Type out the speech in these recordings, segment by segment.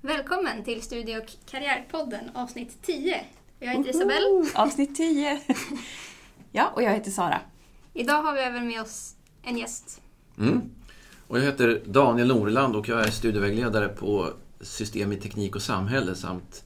Välkommen till Studie och karriärpodden avsnitt 10. Jag heter Isabelle. Woho! Avsnitt 10! ja, och jag heter Sara. Idag har vi även med oss en gäst. Mm. Och jag heter Daniel Norland och jag är studievägledare på System i teknik och samhälle samt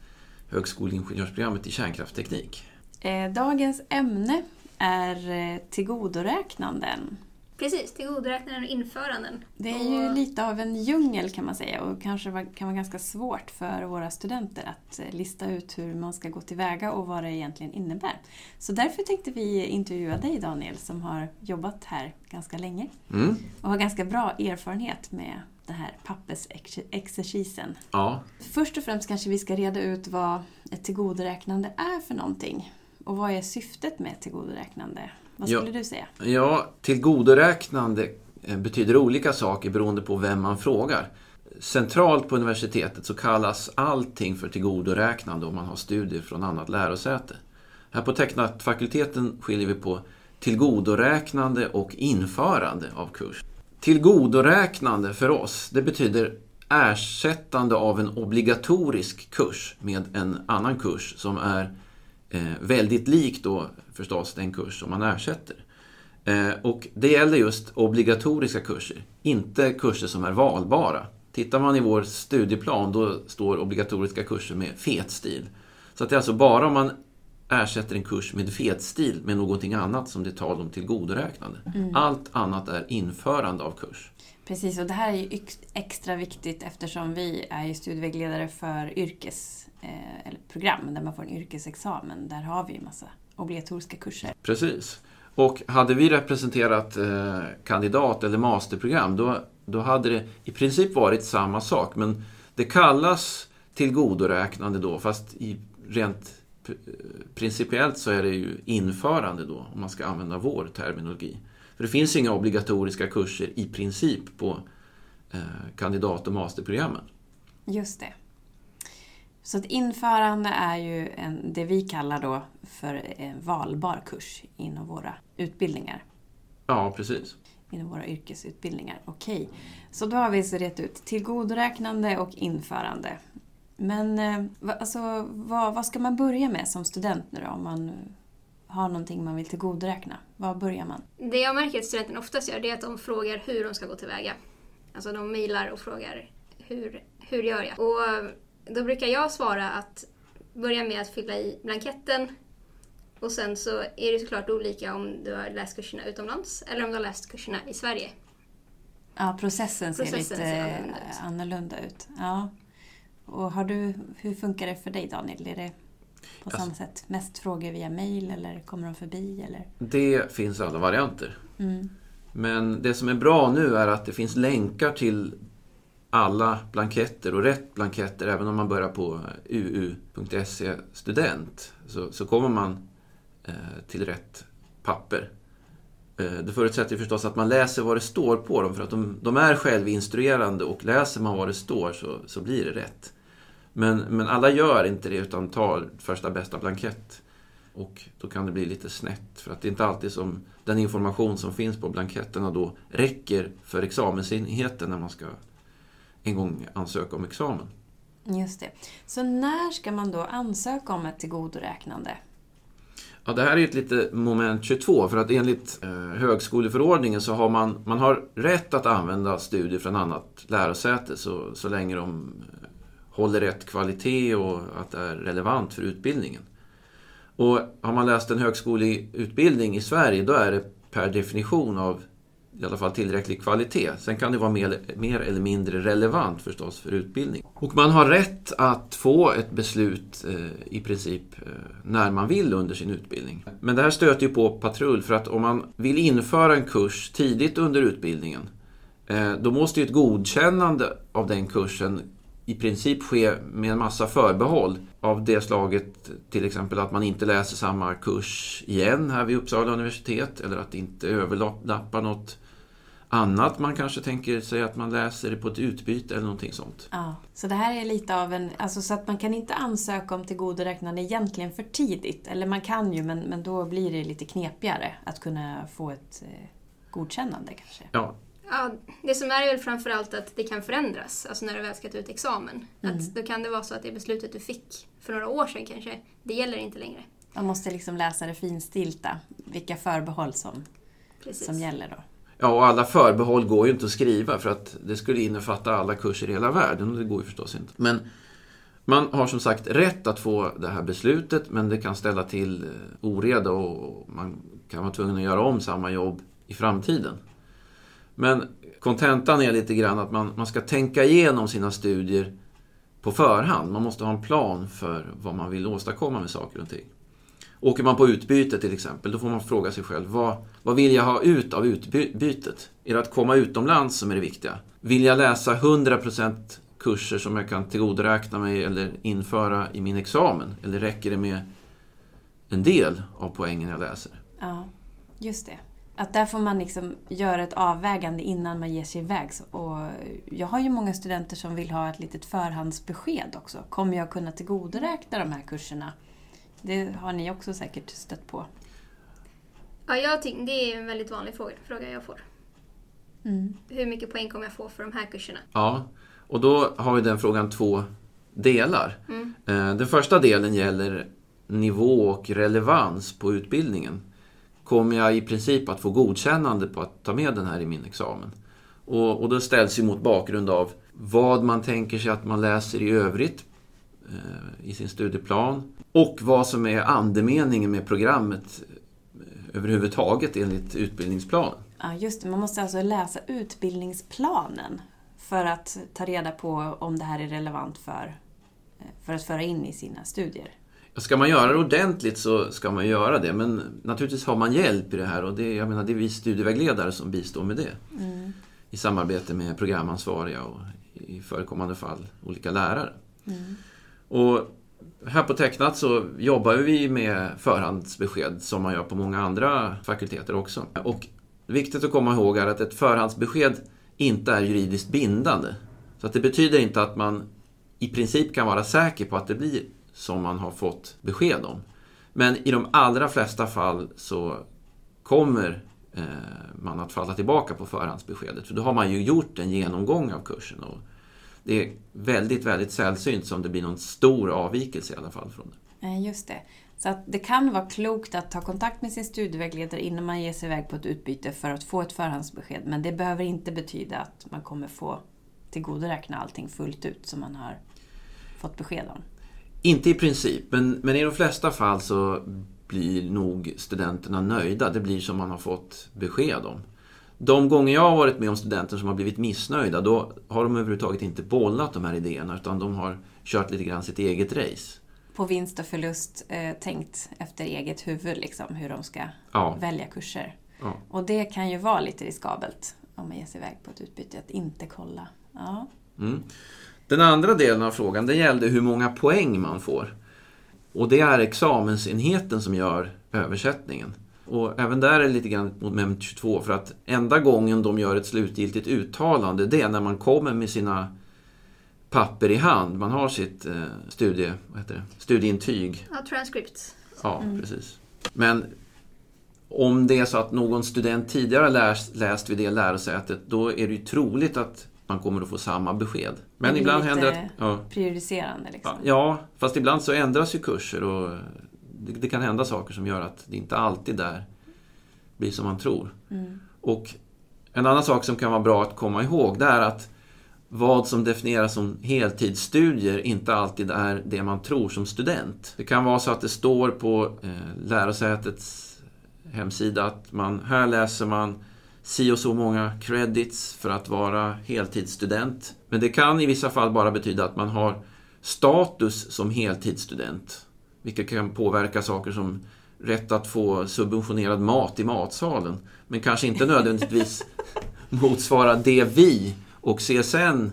Högskoleingenjörsprogrammet i kärnkraftteknik. Eh, dagens ämne är eh, tillgodoräknanden. Precis, tillgodoräknanden och införanden. Det är ju Och- lite av en djungel kan man säga och kanske var- kan vara ganska svårt för våra studenter att eh, lista ut hur man ska gå tillväga och vad det egentligen innebär. Så därför tänkte vi intervjua dig Daniel som har jobbat här ganska länge Mm. och har ganska bra erfarenhet med den här pappersexercisen. Ja, Först och främst kanske vi ska reda ut vad ett tillgodoräknande är för någonting. Och vad är syftet med ett tillgodoräknande? Vad Ja. skulle du säga? ja tillgodoräknande eh, betyder olika saker beroende på vem man frågar. Centralt på universitetet så kallas allting för tillgodoräknande om man har studier från annat lärosäte. Här på Tecknat-fakulteten skiljer vi på tillgodoräknande och införande av kurs. Tillgodoräknande för oss, det betyder ersättande av en obligatorisk kurs med en annan kurs som är eh, väldigt lik då förstås den kurs som man ersätter. Eh, och det gäller just obligatoriska kurser, inte kurser som är valbara. Tittar man i vår studieplan då står obligatoriska kurser med fet stil. Så att det är alltså bara om man ersätter en kurs med fet stil med någonting annat som det är tal om tillgodoräknande. Allt annat är införande av kurs. Precis, och det här är ju extra viktigt eftersom vi är studievägledare för yrkes, eller program där man får en yrkesexamen. Där har vi ju massa obligatoriska kurser. Precis. Och hade vi representerat eh, kandidat eller masterprogram då, då hade det i princip varit samma sak. Men det kallas tillgodoräknande då fast i rent p- principiellt så är det ju införande då om man ska använda vår terminologi. För det finns inga obligatoriska kurser i princip på eh, kandidat och masterprogrammen. Just det. Så att införande är ju en, det vi kallar då för en valbar kurs inom våra utbildningar. Ja, precis. inom våra yrkesutbildningar. Okej, så då har vi så rätt ut tillgodoräknande och införande. Men eh, alltså, vad, vad ska man börja med som student nu då, om man har någonting man vill tillgodoräkna? Var börjar man? Det jag märker att studenten oftast gör det är att de frågar hur de ska gå tillväga. Alltså de mejlar och frågar hur, hur gör jag? Och då brukar jag svara att börja med att fylla i blanketten och sen så är det såklart olika om du har läst kurserna utomlands eller om du har läst kurserna i Sverige. Ja, processen ser Processen lite ser eh, annorlunda ut. annorlunda ut. Ja. Och har du, hur funkar det för dig Daniel? Är det på Alltså- samma sätt mest frågor via mail eller kommer de förbi? Eller? Det finns alla varianter. Mm. Men det som är bra nu är att det finns länkar till alla blanketter och rätt blanketter. Även om man börjar på uu.se student så, så kommer man eh, till rätt papper. Eh, det förutsätter förstås att man läser vad det står på dem för att de, de är självinstruerande och läser man vad det står så, så blir det rätt. Men, men alla gör inte det utan tar första bästa blankett. Och då kan det bli lite snett för att det är inte alltid som den information som finns på blanketterna då räcker för examensenheten när man ska en gång ansöka om examen. Just det. Så när ska man då ansöka om ett tillgodoräknande? Ja, det här är ett litet moment 22 för att enligt eh, högskoleförordningen så har man, man har rätt att använda studier från annat lärosäte så, så länge de eh, håller rätt kvalitet och att det är relevant för utbildningen. Och har man läst en högskoleutbildning i Sverige då är det per definition av i alla fall tillräcklig kvalitet. Sen kan det vara mer, mer eller mindre relevant förstås för utbildning. Och man har rätt att få ett beslut eh, i princip eh, när man vill under sin utbildning. Men det här stöter ju på patrull för att om man vill införa en kurs tidigt under utbildningen eh, då måste ju ett godkännande av den kursen i princip ske med en massa förbehåll av det slaget till exempel att man inte läser samma kurs igen här vid Uppsala universitet eller att det inte överlappar något annat man kanske tänker sig att man läser på ett utbyte eller någonting sånt. Ja, så det här är lite av en... Alltså så att man kan inte ansöka om tillgodoräknande egentligen för tidigt. Eller man kan ju, men, men då blir det lite knepigare att kunna få ett eh, godkännande kanske. Ja, Ja, det som är väl framförallt att det kan förändras, alltså när du väl ska ta ut examen. Mm. Att då kan det vara så att det beslutet du fick för några år sedan kanske, det gäller inte längre. Man måste liksom läsa det finstilta, vilka förbehåll som, Precis. som gäller då. Ja, och alla förbehåll går ju inte att skriva för att det skulle innefatta alla kurser i hela världen och det går ju förstås inte. Men man har som sagt rätt att få det här beslutet men det kan ställa till eh, oreda och man kan vara tvungen att göra om samma jobb i framtiden. Men kontentan är lite grann att man, man ska tänka igenom sina studier på förhand. Man måste ha en plan för vad man vill åstadkomma med saker och ting. Åker man på utbyte till exempel, då får man fråga sig själv vad, vad vill jag ha ut av utbytet? Är det att komma utomlands som är det viktiga? Vill jag läsa 100% kurser som jag kan tillgodoräkna mig eller införa i min examen? Eller räcker det med en del av poängen jag läser? Ja, just det. Att där får man liksom göra ett avvägande innan man ger sig iväg. Och jag har ju många studenter som vill ha ett litet förhandsbesked också. Kommer jag kunna tillgodoräkna de här kurserna? Det har ni också säkert stött på. Ja, jag tycker det är en väldigt vanlig fråga, fråga jag får. Mm. Hur mycket poäng kommer jag få för de här kurserna? Ja, och då har vi den frågan två delar. Mm. Eh, Den första delen gäller nivå och relevans på utbildningen. Kommer jag i princip att få godkännande på att ta med den här i min examen? Och, och då ställs ju mot bakgrund av vad man tänker sig att man läser i övrigt i sin studieplan och vad som är andemeningen med programmet eh, överhuvudtaget enligt utbildningsplanen. Ja, just det. Man måste alltså läsa utbildningsplanen för att ta reda på om det här är relevant för, eh, för att föra in i sina studier. Ska man göra det ordentligt så ska man göra det, men naturligtvis har man hjälp i det här och det, jag menar, det är vi studievägledare som bistår med det. Mm. I samarbete med programansvariga och i förekommande fall olika lärare. Mm. Och här på Tecknat så jobbar vi med förhandsbesked som man gör på många andra fakulteter också. Och viktigt att komma ihåg är att ett förhandsbesked inte är juridiskt bindande. Så att det betyder inte att man i princip kan vara säker på att det blir som man har fått besked om. Men i de allra flesta fall så kommer eh, man att falla tillbaka på förhandsbeskedet. För då har man ju gjort en genomgång av kursen. Och det är väldigt, väldigt sällsynt som det blir någon stor avvikelse i alla fall från det. Just det. Så att det kan vara klokt att ta kontakt med sin studievägledare innan man ger sig iväg på ett utbyte för att få ett förhandsbesked. Men det behöver inte betyda att man kommer få tillgodoräkna allting fullt ut som man har fått besked om. Inte i princip, men, men i de flesta fall så blir nog studenterna nöjda. Det blir som man har fått besked om. De gånger jag har varit med om studenter som har blivit missnöjda, då har de överhuvudtaget inte bollat de här idéerna, utan de har kört lite grann sitt eget race. På vinst och förlust eh, tänkt efter eget huvud liksom, hur de ska Ja, välja kurser. ja. Och det kan ju vara lite riskabelt om man ger sig iväg på ett utbyte, att inte kolla. Ja. Mm. Den andra delen av frågan, det gällde hur många poäng man får. Och det är examensenheten som gör översättningen. Och även där är det lite grann mot moment 22 för att enda gången de gör ett slutgiltigt uttalande det är när man kommer med sina papper i hand. Man har sitt eh, studie, vad heter det? studieintyg. Ja, transcript. Ja, precis. Men om det är så att någon student tidigare läst, läst vid det lärosätet då är det ju troligt att man kommer att få samma besked. Men ibland händer det att... Ja, Prejudicerande Ja, liksom. ja, fast ibland så ändras ju kurser och det, det kan hända saker som gör att det inte alltid där blir som man tror. Mm. Och en annan sak som kan vara bra att komma ihåg det är att vad som definieras som heltidsstudier inte alltid är det man tror som student. Det kan vara så att det står på eh, lärosätets hemsida att man, här läser man si och så många credits för att vara heltidsstudent. Men det kan i vissa fall bara betyda att man har status som heltidsstudent. Vilket kan påverka saker som rätt att få subventionerad mat i matsalen. Men kanske inte nödvändigtvis motsvara det vi och CSN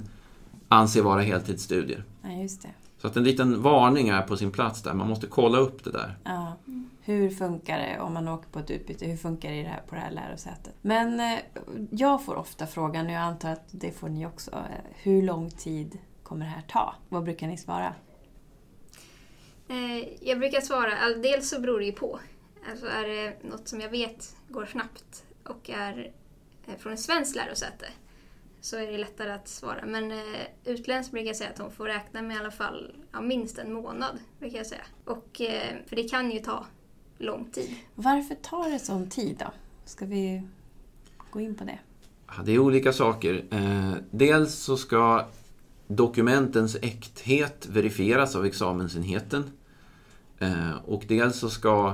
anser vara heltidsstudier. Ja, just det. Så att en liten varning är på sin plats där. Man måste kolla upp det där. Ja. Hur funkar det om man åker på ett utbyte? Hur funkar det, här, på det här lärosätet? Men eh, jag får ofta frågan, och jag antar att det får ni också, eh, hur lång tid kommer det här ta? Vad brukar ni svara? Eh, jag brukar svara, dels så beror det ju på. Alltså är det något som jag vet går snabbt och är eh, från ett svenskt lärosäte så är det lättare att svara. Men eh, utländskt brukar jag säga att de får räkna med i alla fall ja, minst en månad. Brukar jag säga. Och, eh, för det kan ju ta lång tid. Varför tar det sån tid då? Ska vi gå in på det? Ja, det är olika saker. Eh, dels så ska dokumentens äkthet verifieras av examensenheten. Eh, och dels så ska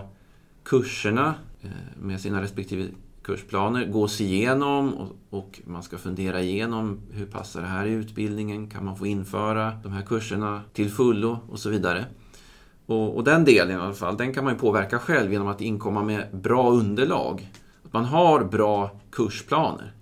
kurserna eh, med sina respektive kursplaner gås igenom och, man ska fundera igenom hur passar det här i utbildningen? Kan man få införa de här kurserna till fullo och så vidare. Och, och den delen i alla fall, den kan man ju påverka själv genom att inkomma med bra underlag. Att man har bra kursplaner.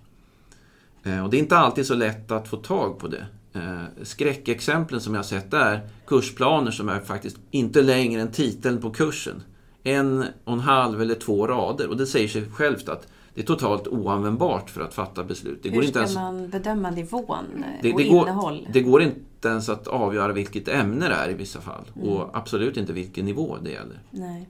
Eh, och det är inte alltid så lätt att få tag på det. Eh, skräckexemplen som jag sett är kursplaner som är faktiskt inte längre än titeln på kursen. En och en halv eller två rader. Och det säger sig självt att det är totalt oanvändbart för att fatta beslut. Det Hur går ska inte ens, man bedöma nivån det, och det, går, innehåll? det går inte ens att avgöra vilket ämne det är i vissa fall. Mm. Och absolut inte vilken nivå det gäller. Nej.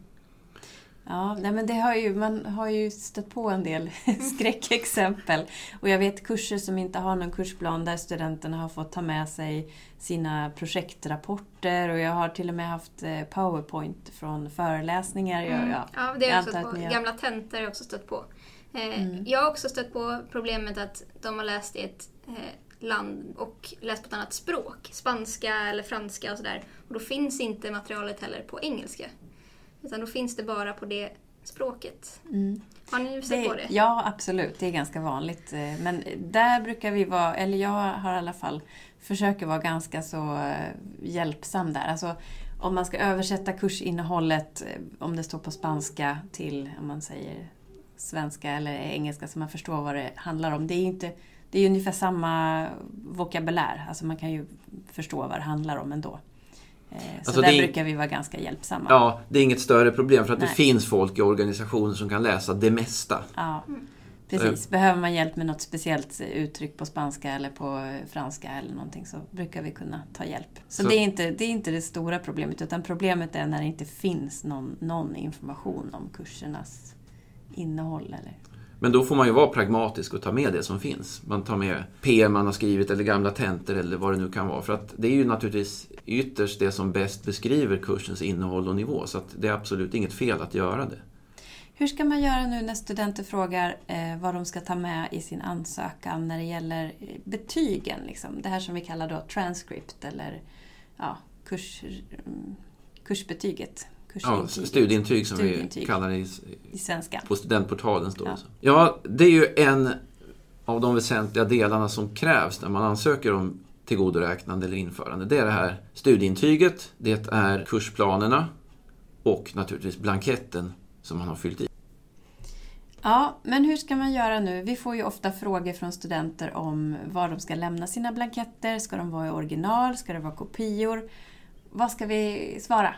Ja, nej, men det har ju, man har ju stött på en del skräckexempel. Och jag vet kurser som inte har någon kursplan där studenterna har fått ta med sig sina projektrapporter och jag har till och med haft eh, powerpoint från föreläsningar. Jag, Mm. ja, Ja, det har jag jag stött på. har- Gamla tentor har jag också stött på. Eh, Mm. Jag har också stött på problemet att de har läst i ett eh, land och läst på ett annat språk. Spanska eller franska och sådär. Och då finns inte materialet heller på engelska. Utan då finns det bara på det språket. Mm. Har ni sett på det? Ja, absolut. Det är ganska vanligt. Eh, Men där brukar vi vara, eller jag har i alla fall, försöker vara ganska så eh, hjälpsam där. Alltså, om man ska översätta kursinnehållet, eh, om det står på spanska till, om man säger svenska eller engelska, så man förstår vad det handlar om. Det är inte, det är ungefär samma vokabulär, alltså man kan ju förstå vad det handlar om ändå. Eh, Så Alltså, där det brukar vi vara ganska hjälpsamma. Ja, det är inget större problem för att Nej. det finns folk i organisationer som kan läsa det mesta. Ja, Mm. precis. Behöver man hjälp med något speciellt uttryck på spanska eller på franska eller någonting så brukar vi kunna ta hjälp. Så, Så- Det, är inte, det är inte det stora problemet utan problemet är när det inte finns någon, någon information om kursernas innehåll. Eller. Men då får man ju vara pragmatisk och ta med det som finns. Man tar med PM man har skrivit eller gamla tentor eller vad det nu kan vara. För att det är ju naturligtvis ytterst det som bäst beskriver kursens innehåll och nivå. Så att det är absolut inget fel att göra det. Hur ska man göra nu när studenter frågar eh, vad de ska ta med i sin ansökan när det gäller eh, betygen? Liksom? Det här som vi kallar då transcript eller ja, kurs, mm, kursbetyget. Ja, studieintyg som vi Studieintyg. kallar det i, i svenska. på studentportalen. Står det Ja. så. ja, det är ju en av de väsentliga delarna som krävs när man ansöker om tillgodoräknande eller införande. Det är det här studieintyget, det är kursplanerna och naturligtvis blanketten som man har fyllt i. Ja, men hur ska man göra nu? Vi får ju ofta frågor från studenter om var de ska lämna sina blanketter. Ska de vara i original? Ska det vara kopior? Vad ska vi svara?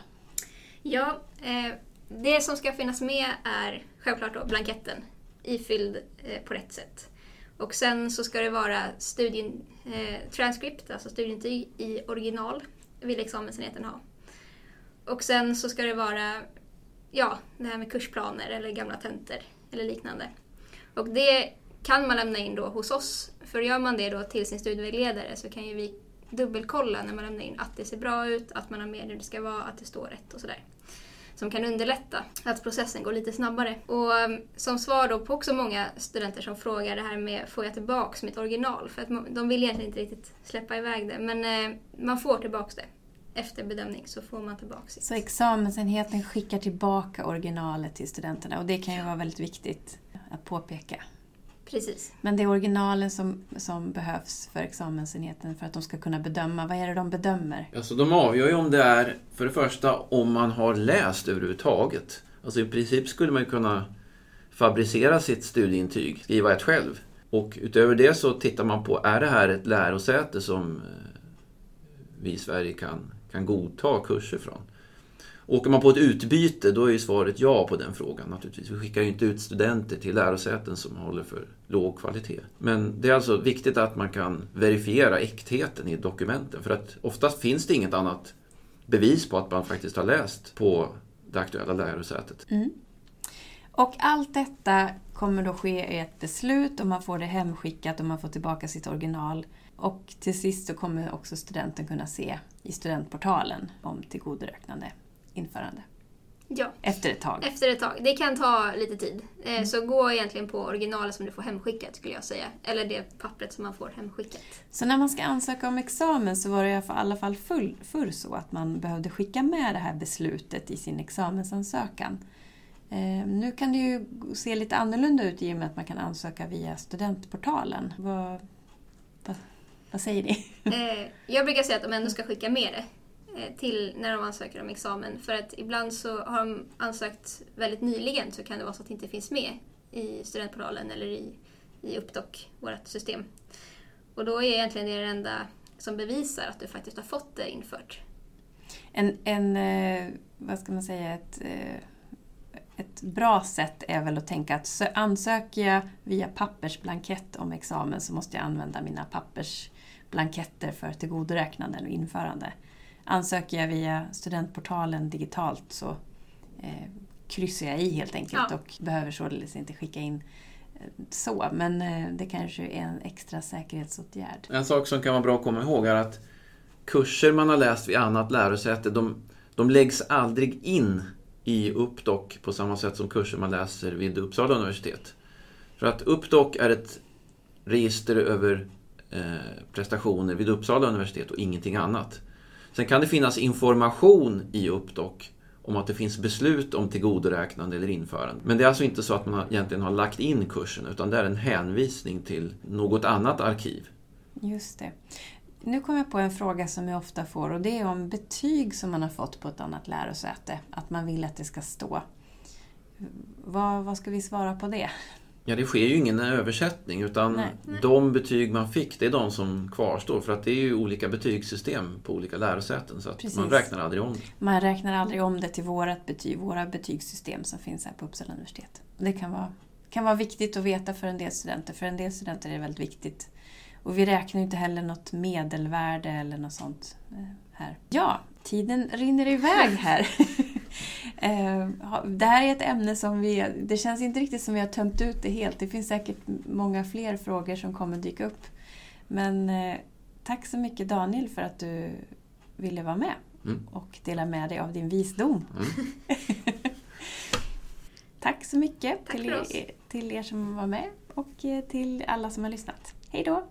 Ja, eh, det som ska finnas med är självklart då blanketten ifylld eh, på rätt sätt. Och sen så ska det vara studien, eh, transcript, alltså studieintyg i original, vill examensenheten ha. Och sen så ska det vara ja, det här med kursplaner eller gamla tentor eller liknande. Och det kan man lämna in då hos oss. För gör man det då till sin studievägledare så kan ju vi dubbelkolla när man lämnar in att det ser bra ut, att man har med det det ska vara, att det står rätt och sådär. Som kan underlätta att processen går lite snabbare. Och um, som svar då på också många studenter som frågar det här med får jag tillbaks mitt original? För att de vill egentligen inte riktigt släppa iväg det. Men eh, man får tillbaks det. Efter bedömning så får man tillbaka sitt. Så examensenheten skickar tillbaka originalet till studenterna och det kan ju vara väldigt viktigt att påpeka. Precis. Men det är originalen som, som behövs för examensenheten för att de ska kunna bedöma. Vad är det de bedömer? Alltså de avgör ju om det är, för det första, om man har läst överhuvudtaget. Alltså i princip skulle man kunna fabricera sitt studieintyg, skriva ett själv. Och utöver det så tittar man på, är det här ett lärosäte som eh, vi i Sverige kan, kan godta kurser från? Åker man på ett utbyte, då är ju svaret ja på den frågan naturligtvis. Vi skickar ju inte ut studenter till lärosäten som håller för låg kvalitet. Men det är alltså viktigt att man kan verifiera äktheten i dokumenten. För att oftast finns det inget annat bevis på att man faktiskt har läst på det aktuella lärosätet. Mm. Och allt detta kommer då ske i ett beslut och man får det hemskickat och man får tillbaka sitt original. Och till sist så kommer också studenten kunna se i studentportalen om tillgodoräknande införande. Ja, Efter ett tag. efter ett tag. Det kan ta lite tid. Eh, Mm. Så gå egentligen på originalet som du får hemskickat skulle jag säga. Eller det pappret som man får hemskickat. Så när man ska ansöka om examen så var det i alla fall full, förr så att man behövde skicka med det här beslutet i sin examensansökan. Eh, nu kan det ju se lite annorlunda ut i och med att man kan ansöka via studentportalen. Vad, vad, vad säger ni? Eh, jag brukar säga att de ändå ska skicka med det Eh, till när de ansöker om examen. För att ibland så har de ansökt väldigt nyligen så kan det vara så att det inte finns med i studentportalen eller i, i Uppdoc, vårt system. Och då är egentligen det det enda som bevisar att du faktiskt har fått det infört. En, en eh, vad ska man säga, ett, eh, ett bra sätt är väl att tänka att ansöker jag via pappersblankett om examen så måste jag använda mina pappersblanketter för tillgodoräknande och införande. Ansöker jag via studentportalen digitalt så eh, kryssar jag i helt enkelt Ja. och behöver således inte skicka in eh, så. Men eh, det kanske är en extra säkerhetsåtgärd. En sak som kan vara bra att komma ihåg är att kurser man har läst vid annat lärosäte, de, de läggs aldrig in i Uppdoc på samma sätt som kurser man läser vid Uppsala universitet. För att Uppdoc är ett register över eh, prestationer vid Uppsala universitet och ingenting annat. Sen kan det finnas information i Uppdok om att det finns beslut om tillgodoräknande eller införande. Men det är alltså inte så att man egentligen har lagt in kursen utan det är en hänvisning till något annat arkiv. Just det. Nu kommer jag på en fråga som jag ofta får och det är om betyg som man har fått på ett annat lärosäte. Att man vill att det ska stå. Vad, vad ska vi svara på det? Ja, det sker ju ingen översättning utan Nej. de betyg man fick, det är de som kvarstår. För att det är ju olika betygssystem på olika lärosäten så att Precis. man räknar aldrig om det. Man räknar aldrig om det till vårat betyg, våra betygssystem som finns här på Uppsala universitet. Det kan vara, kan vara viktigt att veta för en del studenter. För en del studenter är det väldigt viktigt. Och vi räknar ju inte heller något medelvärde eller något sånt eh, här. Ja, tiden rinner iväg här. Eh, Det här är ett ämne som vi... Det känns inte riktigt som vi har tömt ut det helt. Det finns säkert många fler frågor som kommer dyka upp. Men eh, tack så mycket Daniel för att du ville vara med Mm. och dela med dig av din visdom. Mm. Tack så mycket Tack till er, till er som var med och eh, till alla som har lyssnat. Hej då!